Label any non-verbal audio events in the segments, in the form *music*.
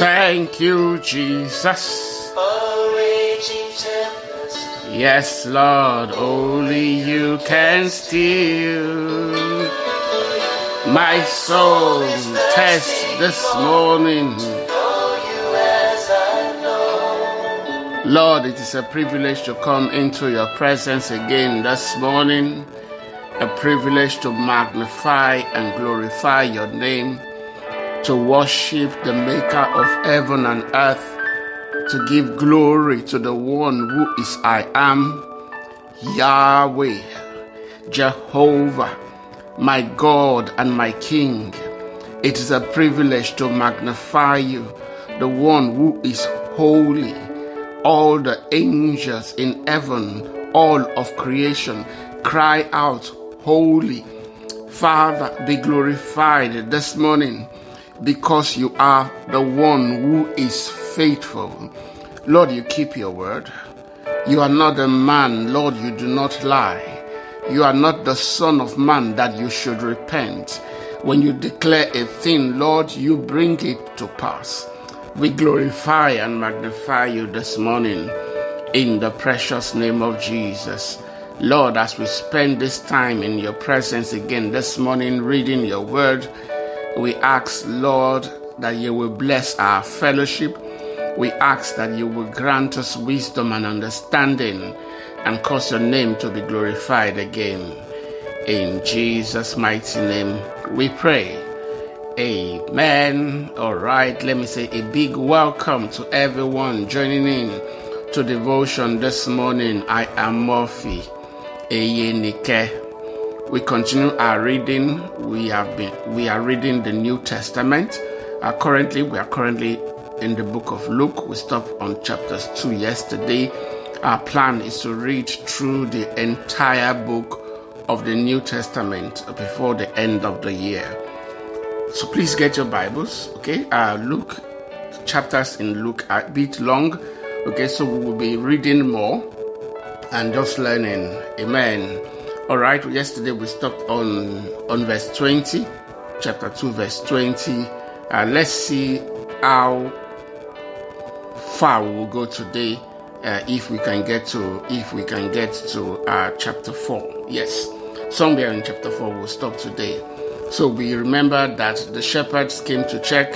Thank you, Jesus. Yes, Lord, only you can steal my soul. Test this morning. Lord, it is a privilege to come into your presence again this morning. A privilege to magnify and glorify your name, to worship the maker of heaven and earth, to give glory to the one who is I am, Yahweh, Jehovah, my God and my King. It is a privilege to magnify you, the one who is holy. All the angels in heaven, all of creation, cry out, Holy. Father, be glorified this morning because you are the one who is faithful. Lord, you keep your word. You are not a man, Lord, you do not lie. You are not the Son of Man that you should repent. When you declare a thing, Lord, you bring it to pass. We glorify and magnify you this morning in the precious name of Jesus. Lord, as we spend this time in your presence again this morning, reading your word, we ask, Lord, that you will bless our fellowship. We ask that you will grant us wisdom and understanding and cause your name to be glorified again. In Jesus' mighty name, we pray. Amen. All right, let me say a big welcome to everyone joining in to devotion this morning. I am Murphy Eyenike. We continue our reading. We have been we are reading the New Testament. Uh, currently, we are currently in the book of Luke. We stopped on chapters two yesterday. Our plan is to read through the entire book of the New Testament before the end of the year. So please get your Bibles, okay? Uh, Luke chapters in Luke are a bit long, okay? So we will be reading more and just learning. Amen. All right. Yesterday we stopped on on verse twenty, chapter two, verse twenty. Uh, let's see how far we will go today. Uh, if we can get to if we can get to uh, chapter four. Yes, somewhere in chapter four we'll stop today. So we remember that the shepherds came to check.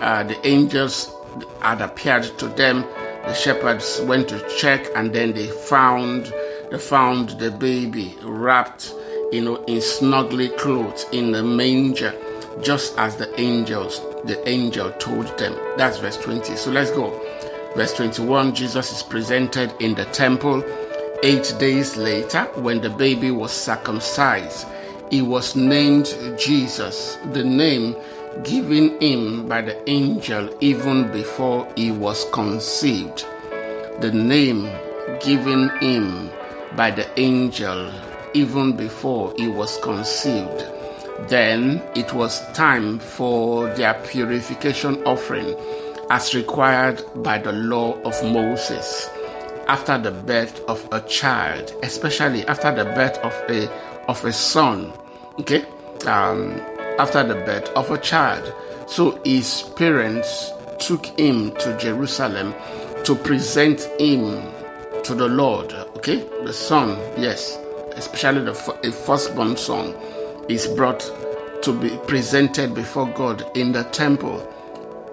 Uh, the angels had appeared to them. The shepherds went to check, and then they found found the baby wrapped, you know, in snugly clothes in the manger, just as the angels the angel told them. That's verse 20. So let's go. Verse 21 Jesus is presented in the temple. Eight days later, when the baby was circumcised, he was named Jesus, the name given him by the angel even before he was conceived. The name given him by the angel even before he was conceived. Then it was time for their purification offering as required by the law of Moses after the birth of a child, especially after the birth of a of a son. Okay, um, after the birth of a child. So his parents took him to Jerusalem to present him to the Lord. Okay, the son, yes, especially the a firstborn son, is brought to be presented before God in the temple.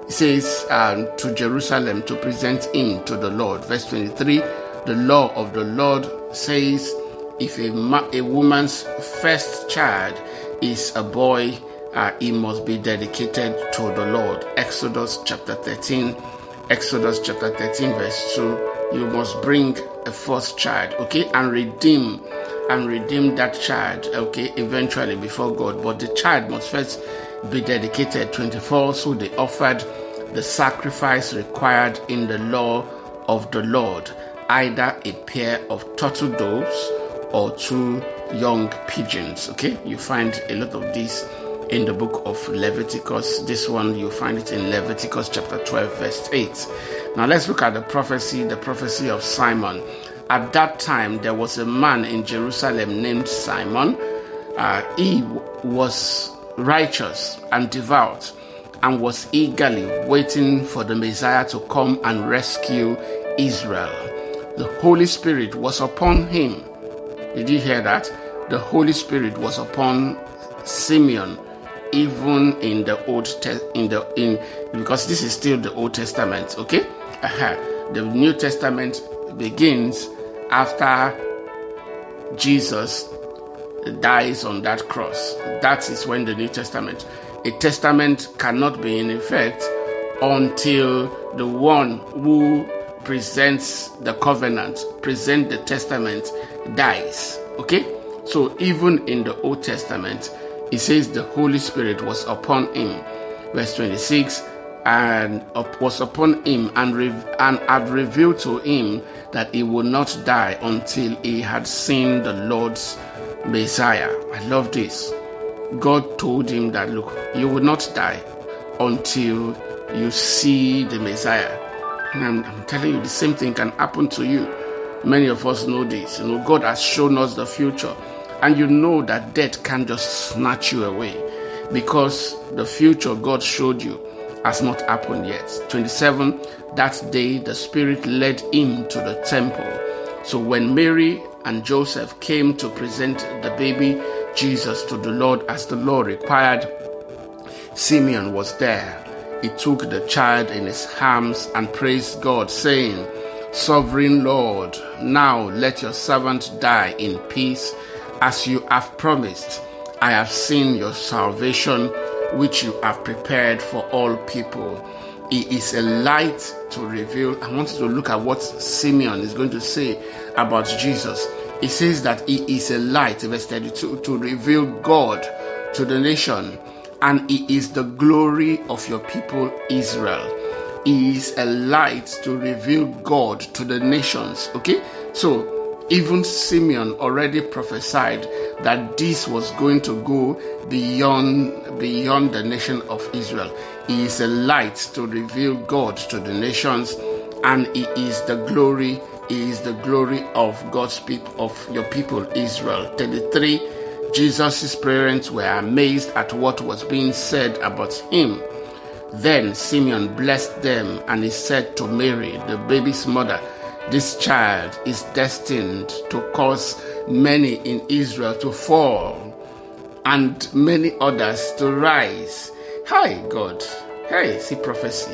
He says um, to Jerusalem to present him to the Lord. Verse 23 The law of the Lord says, if a, ma- a woman's first child is a boy, uh, he must be dedicated to the Lord. Exodus chapter 13, Exodus chapter 13, verse 2. You must bring a first child, okay, and redeem and redeem that child, okay, eventually before God. But the child must first be dedicated. 24. So they offered the sacrifice required in the law of the Lord, either a pair of turtle doves or two young pigeons. Okay, you find a lot of this in the book of Leviticus. This one you find it in Leviticus chapter 12, verse 8. Now let's look at the prophecy, the prophecy of Simon. At that time, there was a man in Jerusalem named Simon. Uh, he was righteous and devout and was eagerly waiting for the Messiah to come and rescue Israel. The Holy Spirit was upon him. Did you hear that? The Holy Spirit was upon Simeon even in the old Te- in the in because this is still the old testament okay? Uh-huh. the new testament begins after jesus dies on that cross. That is when the new testament a testament cannot be in effect until the one who presents the covenant present the testament dies okay? So even in the old testament it says the Holy Spirit was upon him. Verse 26 and was upon him and, and had revealed to him that he would not die until he had seen the Lord's Messiah. I love this. God told him that, look, you will not die until you see the Messiah. And I'm, I'm telling you, the same thing can happen to you. Many of us know this. You know, God has shown us the future and you know that death can't just snatch you away because the future God showed you has not happened yet. 27, that day the Spirit led him to the temple. So when Mary and Joseph came to present the baby Jesus to the Lord as the Lord required, Simeon was there. He took the child in his arms and praised God, saying, Sovereign Lord, now let your servant die in peace as you have promised, I have seen your salvation, which you have prepared for all people. It is a light to reveal. I want you to look at what Simeon is going to say about Jesus. He says that he is a light, verse 32, to reveal God to the nation, and he is the glory of your people Israel. He is a light to reveal God to the nations. Okay? So even Simeon already prophesied that this was going to go beyond beyond the nation of Israel. He is a light to reveal God to the nations, and he is the glory. He is the glory of God's people of your people Israel. 33. Jesus' parents were amazed at what was being said about him. Then Simeon blessed them, and he said to Mary, the baby's mother, this child is destined to cause many in Israel to fall and many others to rise. Hi, God. Hey, see prophecy.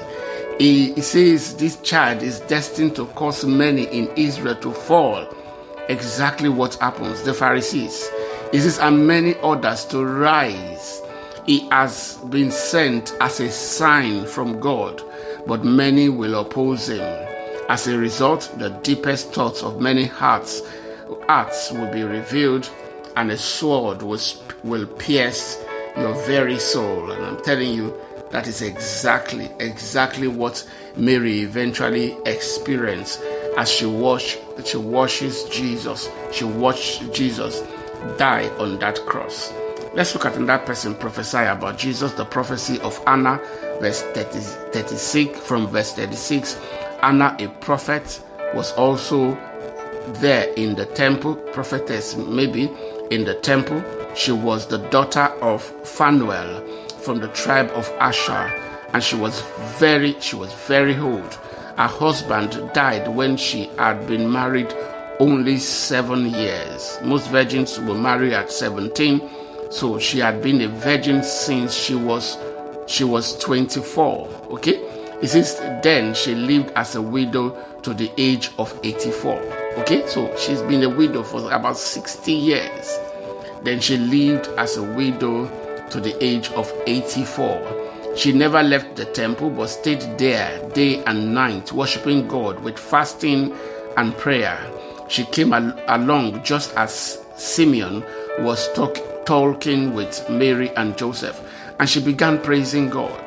He, says this child is destined to cause many in Israel to fall. Exactly what happens. The Pharisees. He says, and many others to rise. He has been sent as a sign from God, but many will oppose him. As a result, the deepest thoughts of many hearts, hearts will be revealed, and a sword will, will pierce your very soul. And I'm telling you, that is exactly, exactly what Mary eventually experienced as she watched, she watches Jesus. She watched Jesus die on that cross. Let's look at another person prophesy about Jesus, the prophecy of Anna, verse 30, 36, from verse 36 Anna, a prophet, was also there in the temple, prophetess maybe in the temple. She was the daughter of Phanuel from the tribe of Asher, and she was very she was very old. Her husband died when she had been married only seven years. Most virgins will marry at 17, so she had been a virgin since she was she was 24. Okay, it says, then she lived as a widow to the age of 84. Okay, so she's been a widow for about 60 years. Then she lived as a widow to the age of 84. She never left the temple but stayed there day and night, worshiping God with fasting and prayer. She came al- along just as Simeon was talk- talking with Mary and Joseph, and she began praising God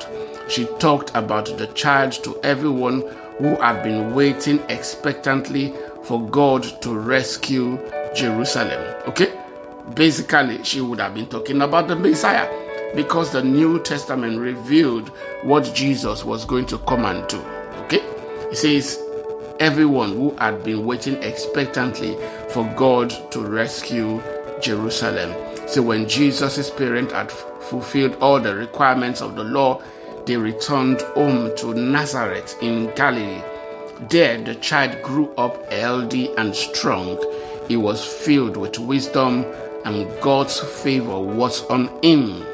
she talked about the child to everyone who had been waiting expectantly for God to rescue Jerusalem. Okay? Basically, she would have been talking about the Messiah because the New Testament revealed what Jesus was going to come and do. Okay? It says, everyone who had been waiting expectantly for God to rescue Jerusalem. So when Jesus' parents had fulfilled all the requirements of the law, they returned home to Nazareth in Galilee. There the child grew up healthy and strong. He was filled with wisdom, and God's favor was on him.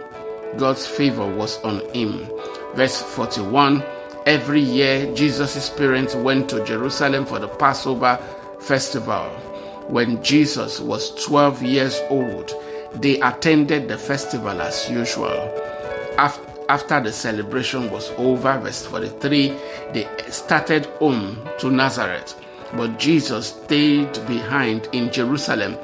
God's favor was on him. Verse 41 Every year, Jesus' parents went to Jerusalem for the Passover festival. When Jesus was 12 years old, they attended the festival as usual. After the celebration was over, verse 43, they started home to Nazareth. But Jesus stayed behind in Jerusalem.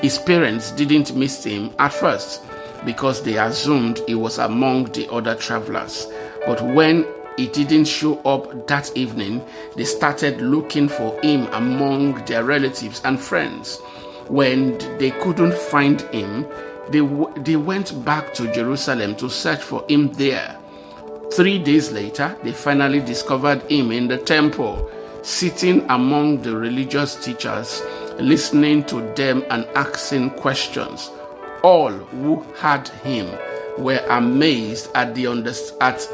His parents didn't miss him at first because they assumed he was among the other travelers. But when he didn't show up that evening, they started looking for him among their relatives and friends. When they couldn't find him, they, they went back to Jerusalem to search for him there. Three days later, they finally discovered him in the temple, sitting among the religious teachers, listening to them and asking questions. All who heard him were amazed at, the under- at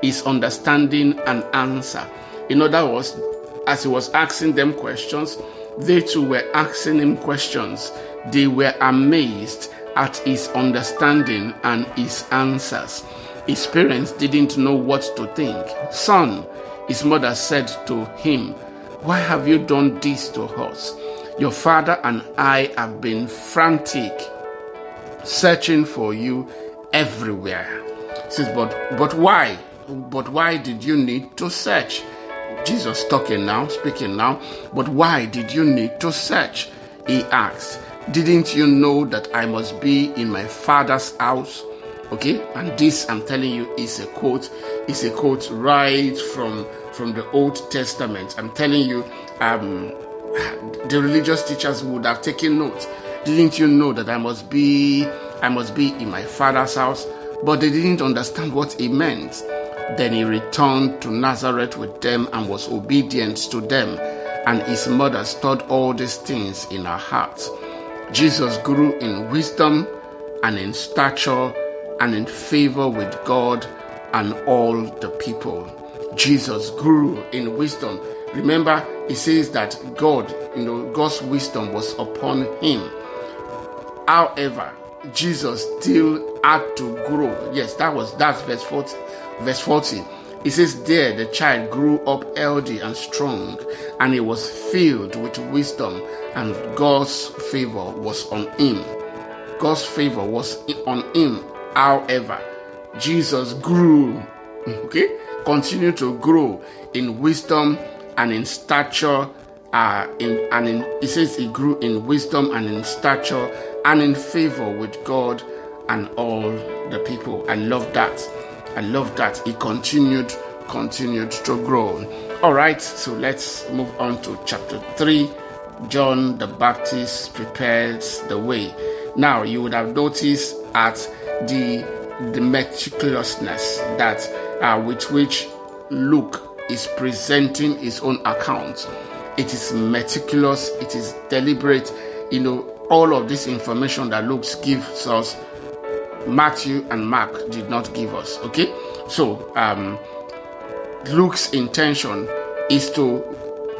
his understanding and answer. In other words, as he was asking them questions, they too were asking him questions. They were amazed at his understanding and his answers. His parents didn't know what to think. Son, his mother said to him, Why have you done this to us? Your father and I have been frantic, searching for you everywhere. He says, But but why? But why did you need to search? Jesus talking now, speaking now. But why did you need to search? He asked. Didn't you know that I must be in my father's house? Okay, and this I'm telling you is a quote, is a quote right from from the Old Testament. I'm telling you, um, the religious teachers would have taken note. Didn't you know that I must be I must be in my father's house? But they didn't understand what it meant. Then he returned to Nazareth with them and was obedient to them. And his mother stored all these things in her heart. Jesus grew in wisdom and in stature and in favor with God and all the people. Jesus grew in wisdom. Remember, he says that God, you know, God's wisdom was upon him. However, Jesus still had to grow. Yes, that was that's verse 40. Verse 40. It says, There the child grew up healthy and strong, and he was filled with wisdom, and God's favor was on him. God's favor was on him. However, Jesus grew, okay, continued to grow in wisdom and in stature. Uh, in and in he says he grew in wisdom and in stature and in favor with God and all the people. I love that. I love that. He continued continued to grow. All right, so let's move on to chapter 3. John the Baptist prepares the way. Now, you would have noticed at the, the meticulousness that uh, with which Luke is presenting his own account. It is meticulous, it is deliberate. You know, all of this information that Luke gives us, Matthew and Mark did not give us. Okay, so um, Luke's intention is to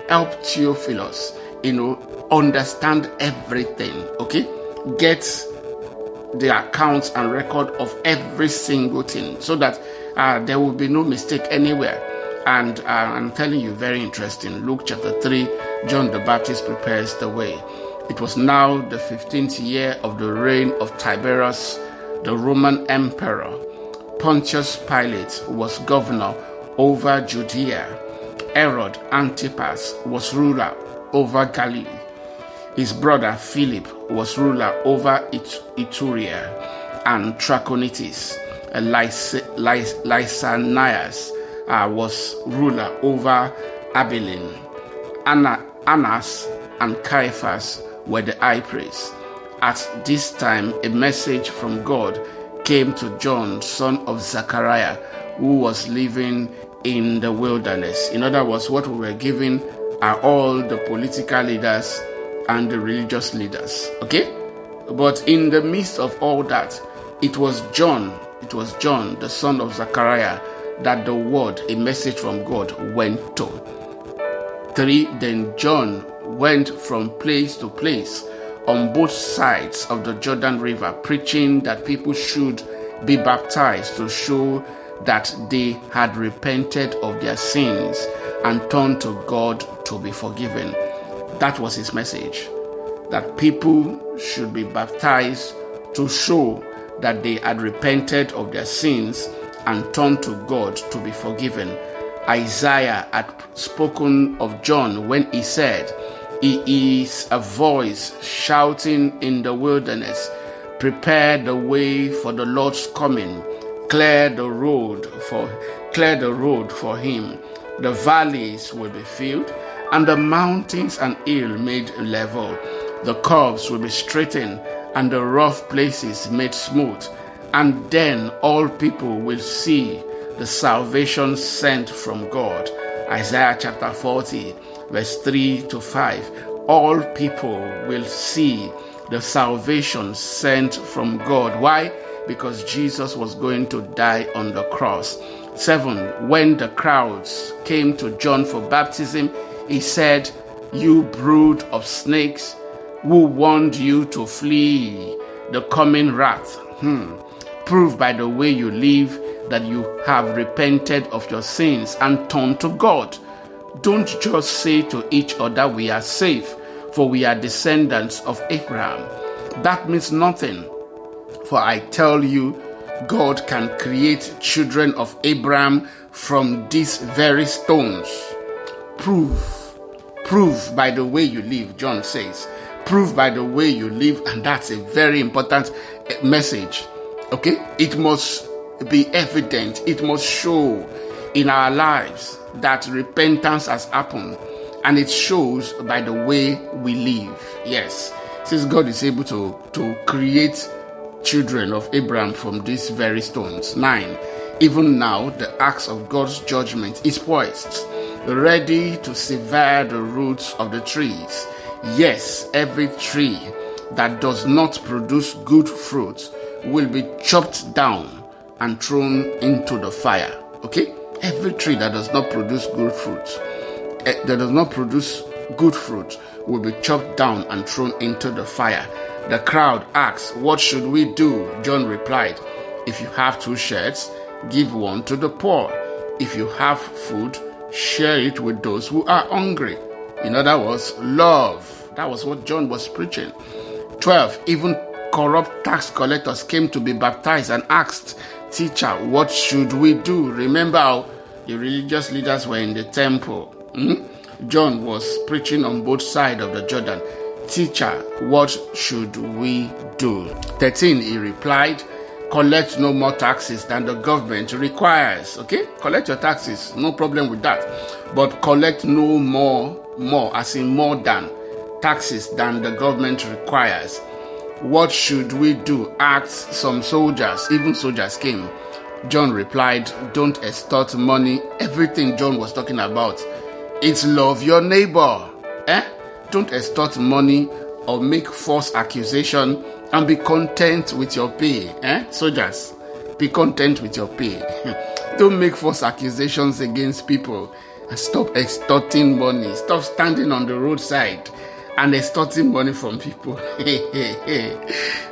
help Theophilus, you know, understand everything, okay? Get the accounts and record of every single thing so that uh, there will be no mistake anywhere. And uh, I'm telling you, very interesting. Luke chapter 3, John the Baptist prepares the way. It was now the 15th year of the reign of Tiberius, the Roman emperor. Pontius Pilate was governor over Judea. Herod Antipas was ruler over Galilee. His brother Philip was ruler over It- Iturea and Trachonitis. Lys- Lysanias uh, was ruler over Abilene. Anna, Annas and Caiaphas were the high priests. At this time, a message from God came to John, son of Zechariah, who was living in the wilderness. In other words, what we were given are all the political leaders and the religious leaders. Okay? But in the midst of all that, it was John, it was John, the son of Zechariah, that the word, a message from God, went to. 3. Then John went from place to place on both sides of the Jordan River, preaching that people should be baptized to show that they had repented of their sins and turned to God to be forgiven. That was his message. That people should be baptized to show that they had repented of their sins and turned to God to be forgiven. Isaiah had spoken of John when he said, He is a voice shouting in the wilderness, Prepare the way for the Lord's coming, clear the road for clear the road for him. The valleys will be filled, and the mountains and hill made level. The curves will be straightened, and the rough places made smooth. And then all people will see the salvation sent from God. Isaiah chapter 40, verse 3 to 5. All people will see the salvation sent from God. Why? Because Jesus was going to die on the cross. 7. When the crowds came to John for baptism, he said, You brood of snakes, who warned you to flee the coming wrath? Hmm. Prove by the way you live that you have repented of your sins and turned to God. Don't just say to each other, We are safe, for we are descendants of Abraham. That means nothing. For I tell you, God can create children of Abraham from these very stones. Prove, prove by the way you live, John says. Prove by the way you live, and that's a very important eh, message. Okay? It must be evident, it must show in our lives that repentance has happened, and it shows by the way we live. Yes, since God is able to, to create children of Abraham from these very stones. 9. Even now, the axe of God's judgment is poised, ready to sever the roots of the trees. Yes, every tree that does not produce good fruit will be chopped down and thrown into the fire. Okay? Every tree that does not produce good fruit, eh, that does not produce good fruit, will be chopped down and thrown into the fire. The crowd asked, What should we do? John replied, If you have two shirts, give one to the poor. If you have food, share it with those who are hungry. In other words, love. That was what John was preaching. 12. Even corrupt tax collectors came to be baptized and asked, Teacher, what should we do? Remember how the religious leaders were in the temple. Hmm? John was preaching on both sides of the Jordan. Teacher, what should we do? 13. He replied, Collect no more taxes than the government requires. Okay? Collect your taxes, no problem with that. But collect no more, more, as in more than taxes than the government requires. What should we do? asked some soldiers. Even soldiers came. John replied, Don't extort money. Everything John was talking about. It's love your neighbor. Eh? Don't extort money or make false accusation and be content with your pay. Eh? Soldiers, be content with your pay. *laughs* Don't make false accusations against people and stop extorting money. Stop standing on the roadside and extorting money from people. *laughs*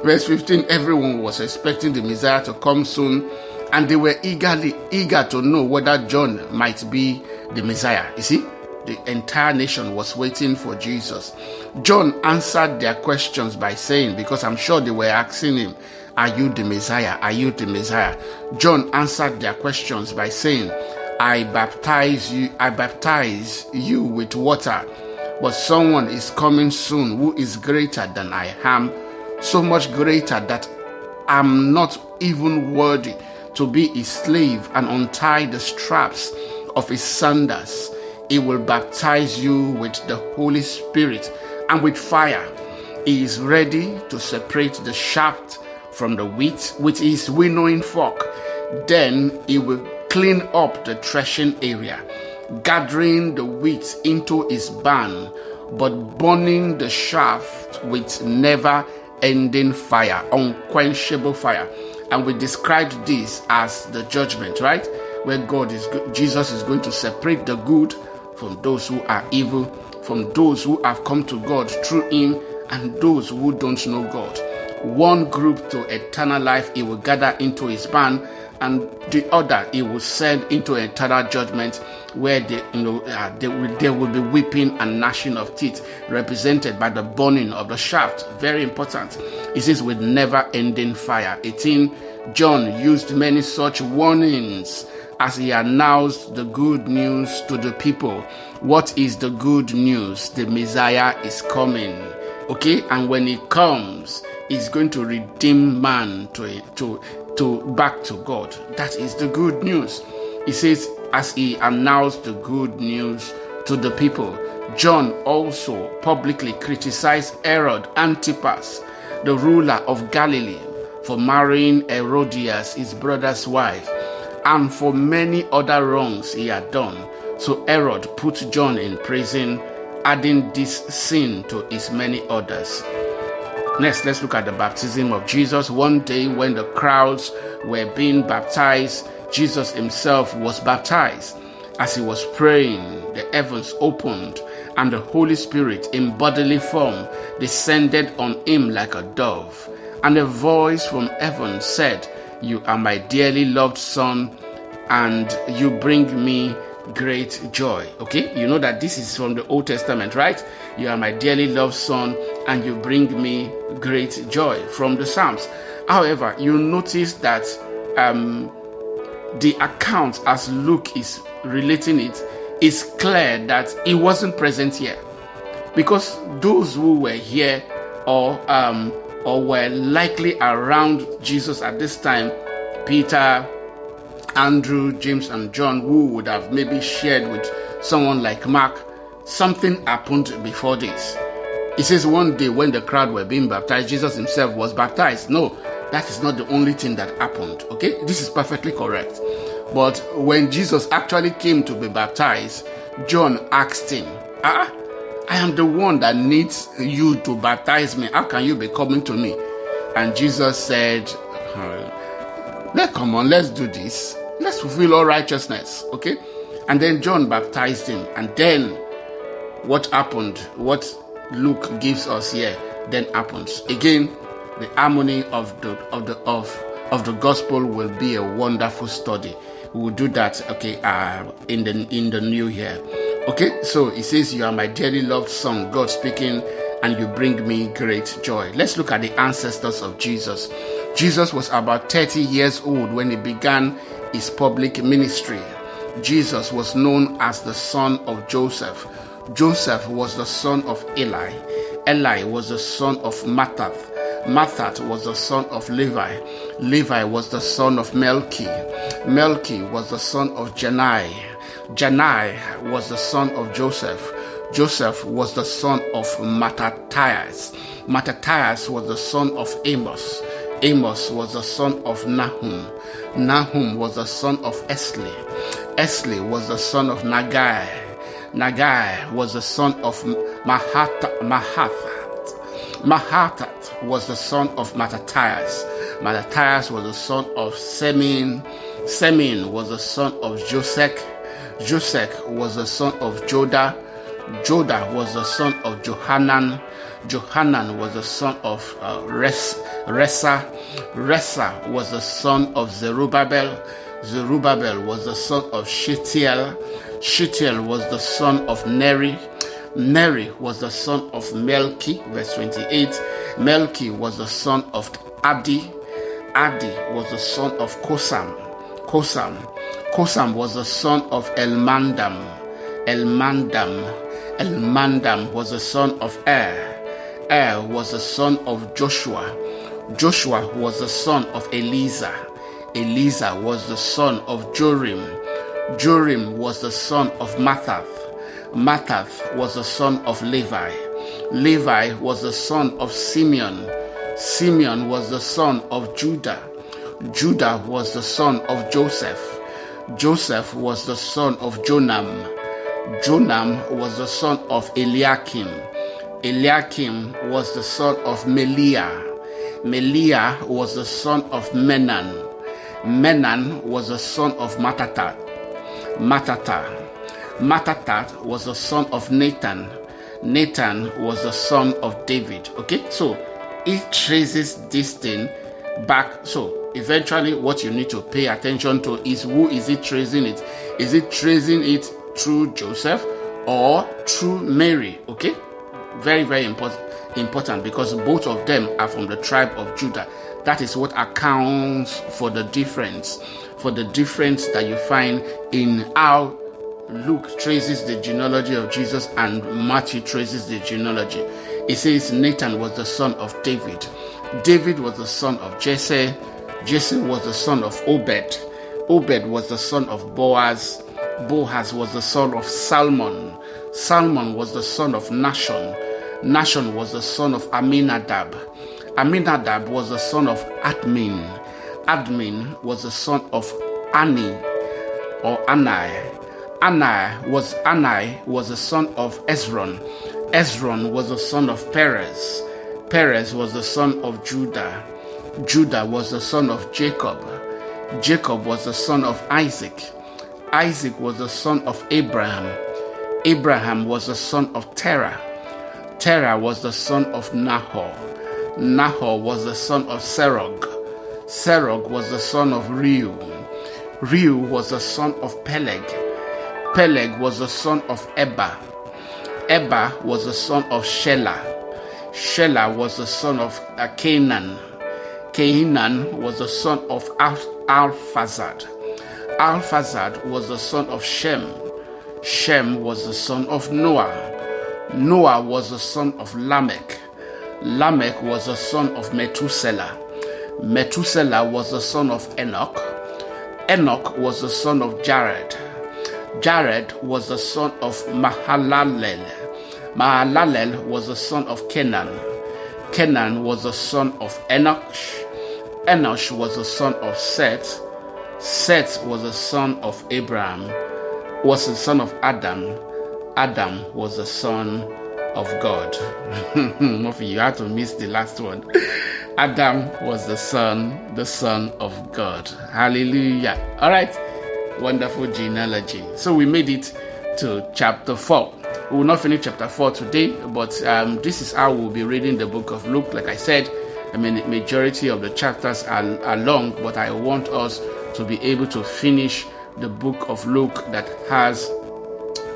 Verse 15 Everyone was expecting the Messiah to come soon, and they were eagerly eager to know whether John might be the Messiah. You see, the entire nation was waiting for Jesus. John answered their questions by saying, because I'm sure they were asking him, Are you the Messiah? Are you the Messiah? John answered their questions by saying, I baptize you, I baptize you with water, but someone is coming soon who is greater than I am, so much greater that I'm not even worthy to be his slave and untie the straps of his sandals. He will baptize you with the Holy Spirit and with fire. He is ready to separate the shaft from the wheat with his winnowing fork. Then he will clean up the threshing area, gathering the wheat into his barn, but burning the shaft with never ending fire, unquenchable fire. And we described this as the judgment, right? where God is, Jesus is going to separate the good from those who are evil, from those who have come to God through Him, and those who don't know God. One group to eternal life He will gather into His band, and the other He will send into eternal judgment, where they, you know, uh, they will, there will be weeping and gnashing of teeth, represented by the burning of the shaft. Very important. It says with never-ending fire. 18. John used many such warnings as he announced the good news to the people. What is the good news? The Messiah is coming. Okay, and when he comes, he's going to redeem man to to to back to God. That is the good news. He says, as he announced the good news to the people, John also publicly criticized Herod Antipas, the ruler of Galilee, for marrying Herodias, his brother's wife and for many other wrongs he had done. So Herod put John in prison, adding this sin to his many others. Next, let's look at the baptism of Jesus. One day, when the crowds were being baptized, Jesus himself was baptized. As he was praying, the heavens opened, and the Holy Spirit, in bodily form, descended on him like a dove. And a voice from heaven said, you are my dearly loved son, and you bring me great joy. Okay, you know that this is from the Old Testament, right? You are my dearly loved son, and you bring me great joy from the Psalms. However, you notice that um, the account as Luke is relating it is clear that he wasn't present here because those who were here or um, or were likely around Jesus at this time, Peter, Andrew, James, and John, who would have maybe shared with someone like Mark, something happened before this. He says one day when the crowd were being baptized, Jesus himself was baptized. No, that is not the only thing that happened. Okay, this is perfectly correct. But when Jesus actually came to be baptized, John asked him, Ah, I am the one that needs you to baptize me. How can you be coming to me? And Jesus said, Let come on, let's do this. Let's fulfill all righteousness. Okay? And then John baptized him. And then what happened? What Luke gives us here then happens. Again, the harmony of the of the of of the gospel will be a wonderful study. We will do that okay uh, in the in the new year. Okay, so it says, You are my dearly loved son, God speaking, and you bring me great joy. Let's look at the ancestors of Jesus. Jesus was about 30 years old when he began his public ministry. Jesus was known as the son of Joseph. Joseph was the son of Eli. Eli was the son of Matthat. Matthat was the son of Levi. Levi was the son of Melchi. Melchi was the son of Jannai. Jannai was the son of Joseph. Joseph was the son of Mattathias. Mattathias was the son of Amos. Amos was the son of Nahum. Nahum was the son of Esli. Esli was the son of Naggai. Naggai was the son of Mahathat. Mahathat was the son of Mattathias. Mattathias was the son of Semein. Semein was the son of Josech. Josech was the son of Joda. Joda was the son of Johanan. Johanan was the son of uh, Res, Rhesa. Rhesa was the son of Zerubbabel. Zerubbabel was the son of Shitiel. Shitiel was the son of Neri. Neri was the son of Melchi, verse 28. Melchi was the son of Adi. Adi was the son of Cosam. Cosam. Cosam was the son of Elmandam. Elmandam. Elmandam was the son of Er. Er was the son of Joshua. Joshua was the son of Eliza. Eliza was the son of Jorim. Jorim was the son of Matthat. Matthat was the son of Levi. Levi was the son of Simeon. Simeon was the son of Judah. Judah was the son of Joseph. Joseph was the son of Jonam. Jonam was the son of Eliakim. Eliakim was the son of Meliah. Meliah was the son of Menan. Menan was the son of Mattatha. Mattatha. Mattatha was the son of Nathan. Nathan was the son of David. Okay, so it traces this thing back. So eventually, what you need to pay attention to is who is it tracing it? Is it tracing it through Joseph or through Mary? Okay, very very important important because both of them are from the tribe of Judah. That is what accounts for the difference, for the difference that you find in how Luke traces the genealogy of Jesus and Matthew traces the genealogy. It says Nathan was the son of David. David was the son of Jesse. Jesse was the son of Obed. Obed was the son of Boaz. Boaz was the son of Salmon. Salmon was the son of Nahshon. Nahshon was the son of Amminadab. Amminadab was the son of Admin. Admin was the son of Ani or Anai. Anai was Anai was the son of Hezron. Hezron was the son of Perez. Perez was the son of Judah. Judah was the son of Jacob. Jacob was the son of Isaac. Isaac was the son of Abraham. Abraham was the son of Terah. Terah was the son of Nahor. Nahor was the son of Serug. Serug was the son of Reu. Reu was the son of Peleg. Peleg was the son of Eber. Eber was the son of Shelah. Shelah was the son of Canaan. Canaan was the son of Alphazad. Alphazad was the son of Shem. Shem was the son of Noah. Noah was the son of Lamech. Lamech was the son of Methuselah. Methuselah was the son of Enoch. Enoch was the son of Jared. Jared was the son of Mahalalel. Mahalalel was the son of Kenan. Kenan was the son of Enosh. Enosh was the son of Seth. Seth was the son of Abraham, was the son of Adam. Adam was the son of God. *laughs* You had to miss the last one. Adam was the son, the son of God. Hallelujah. All right. Wonderful genealogy. So we made it to chapter 4. We will not finish chapter 4 today, but um, this is how we'll be reading the book of Luke. Like I said, I mean, the majority of the chapters are, are long, but I want us to be able to finish the book of Luke that has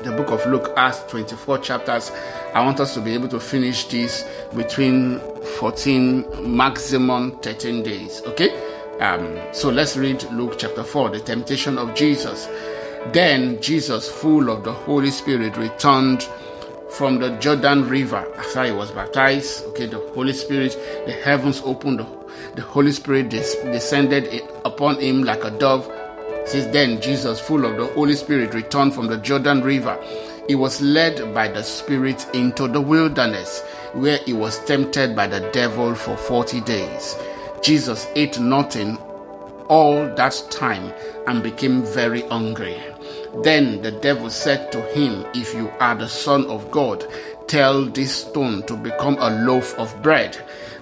the book of Luke has 24 chapters. I want us to be able to finish this between 14, maximum 13 days. Okay? Um, so let's read Luke chapter 4, the temptation of Jesus. Then Jesus, full of the Holy Spirit, returned from the Jordan River after he was baptized. Okay, the Holy Spirit, the heavens opened, the, the Holy Spirit des- descended upon him like a dove since then, Jesus, full of the Holy Spirit, returned from the Jordan River. He was led by the Spirit into the wilderness, where he was tempted by the devil for 40 days. Jesus ate nothing all that time and became very hungry. Then the devil said to him, If you are the Son of God, tell this stone to become a loaf of bread.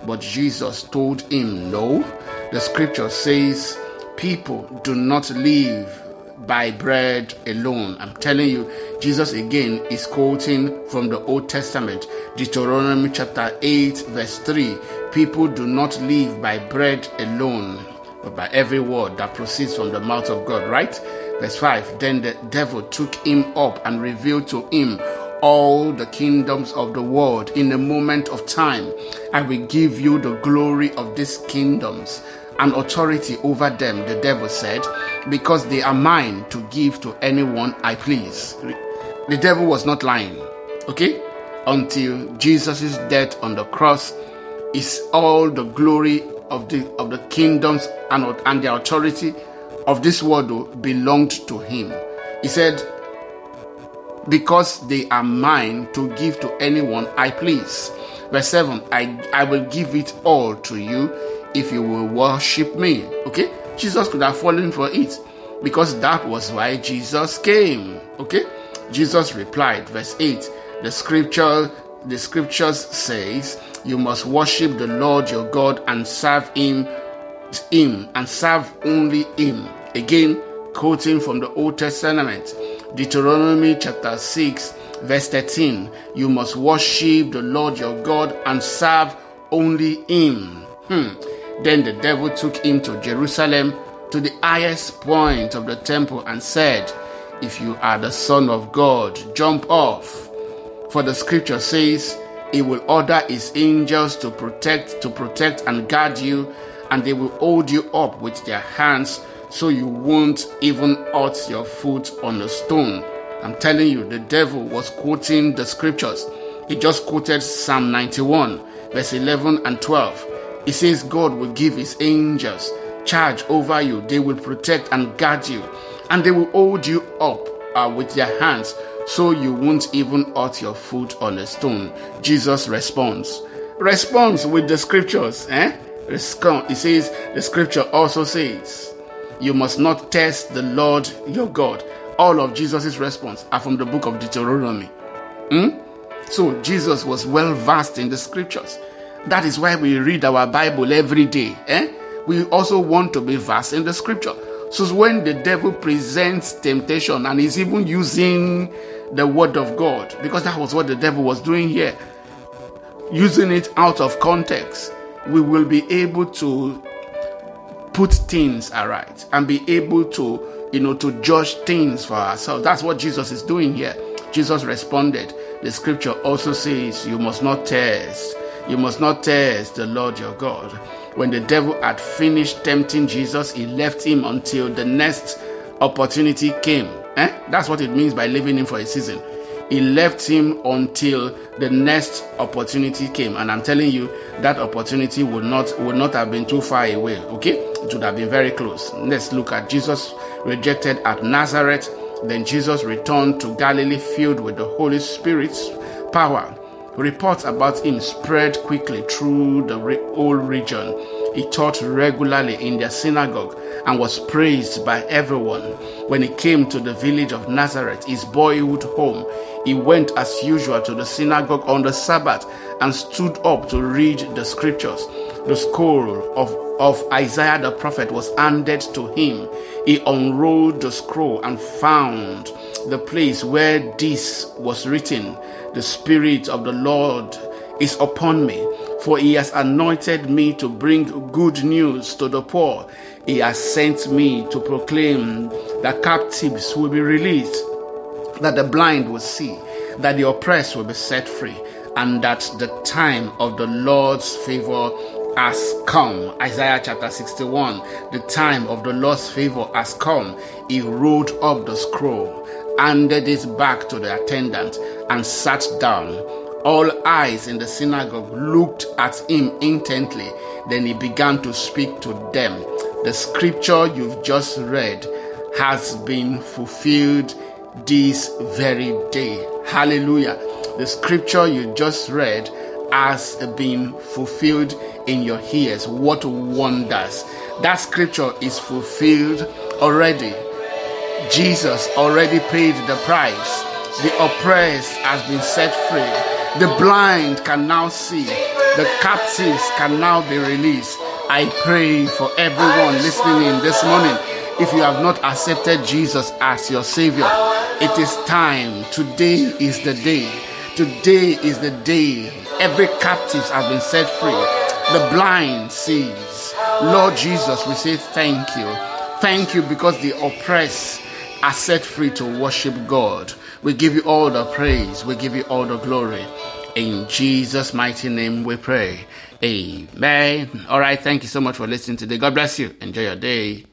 But Jesus told him, No. The scripture says, people do not live by bread alone. I'm telling you, Jesus again is quoting from the Old Testament, Deuteronomy chapter 8, verse 3. People do not live by bread alone, but by every word that proceeds from the mouth of God, right? Verse 5 Then the devil took him up and revealed to him all the kingdoms of the world in a moment of time. I will give you the glory of these kingdoms and authority over them, the devil said, because they are mine to give to anyone I please. The devil was not lying, okay? Until Jesus' death on the cross is all the glory of the of the kingdoms and, and the authority of this world belonged to him. He said, Because they are mine to give to anyone I please. Verse 7 I, I will give it all to you if you will worship me. Okay? Jesus could have fallen for it because that was why Jesus came. Okay? Jesus replied, verse 8, the scripture the scriptures says you must worship the Lord your God and serve him him and serve only him. Again, quoting from the Old Testament, Deuteronomy chapter 6, verse 13 You must worship the Lord your God and serve only him. Hmm. Then the devil took him to Jerusalem to the highest point of the temple and said, If you are the Son of God, jump off. For the scripture says, He will order His angels to protect, to protect and guard you, and they will hold you up with their hands so you won't even hurt your foot on a stone. I'm telling you, the devil was quoting the scriptures. He just quoted Psalm 91, verse 11 and 12. He says, God will give his angels charge over you. They will protect and guard you, and they will hold you up uh, with their hands so you won't even hurt your foot on a stone. Jesus responds. Responds with the scriptures. Eh? He says, the scripture also says, You must not test the Lord your God. All of Jesus' response are from the book of Deuteronomy. Hmm? So Jesus was well versed in the scriptures. That is why we read our Bible every day. Eh? We also want to be versed in the scripture. So when the devil presents temptation and is even using the word of God, because that was what the devil was doing here, using it out of context, we will be able to put things aright and be able to, you know, to judge things for ourselves. That's what Jesus is doing here. Jesus responded. The scripture also says, You must not test. You must not test the Lord your God. When the devil had finished tempting Jesus, he left him until the next opportunity came. Eh? That's what it means by leaving him for a season. He left him until the next opportunity came. And I'm telling you, that opportunity would not would not have been too far away. Okay? It would have been very close. Let's look at Jesus rejected at Nazareth. Then Jesus returned to Galilee filled with the Holy Spirit's power. Reports about him spread quickly through the whole region. He taught regularly in their synagogue and was praised by everyone. When he came to the village of Nazareth, his boyhood home, he went as usual to the synagogue on the Sabbath and stood up to read the scriptures. The scroll of, of Isaiah the prophet was handed to him. He unrolled the scroll and found the place where this was written The Spirit of the Lord is upon me, for he has anointed me to bring good news to the poor. He has sent me to proclaim that captives will be released, that the blind will see, that the oppressed will be set free, and that the time of the Lord's favor has come. Isaiah chapter 61. The time of the Lord's favor has come. He rolled up the scroll, handed it back to the attendant, and sat down. All eyes in the synagogue looked at him intently. Then he began to speak to them. The scripture you've just read has been fulfilled this very day. Hallelujah. The scripture you just read has been fulfilled in your ears. What wonders! That scripture is fulfilled already. Jesus already paid the price. The oppressed has been set free. The blind can now see. The captives can now be released. I pray for everyone listening in this morning. If you have not accepted Jesus as your Savior, it is time. Today is the day. Today is the day. Every captive has been set free. The blind sees. Lord Jesus, we say thank you. Thank you because the oppressed are set free to worship God. We give you all the praise. We give you all the glory. In Jesus' mighty name we pray. Amen. All right. Thank you so much for listening today. God bless you. Enjoy your day.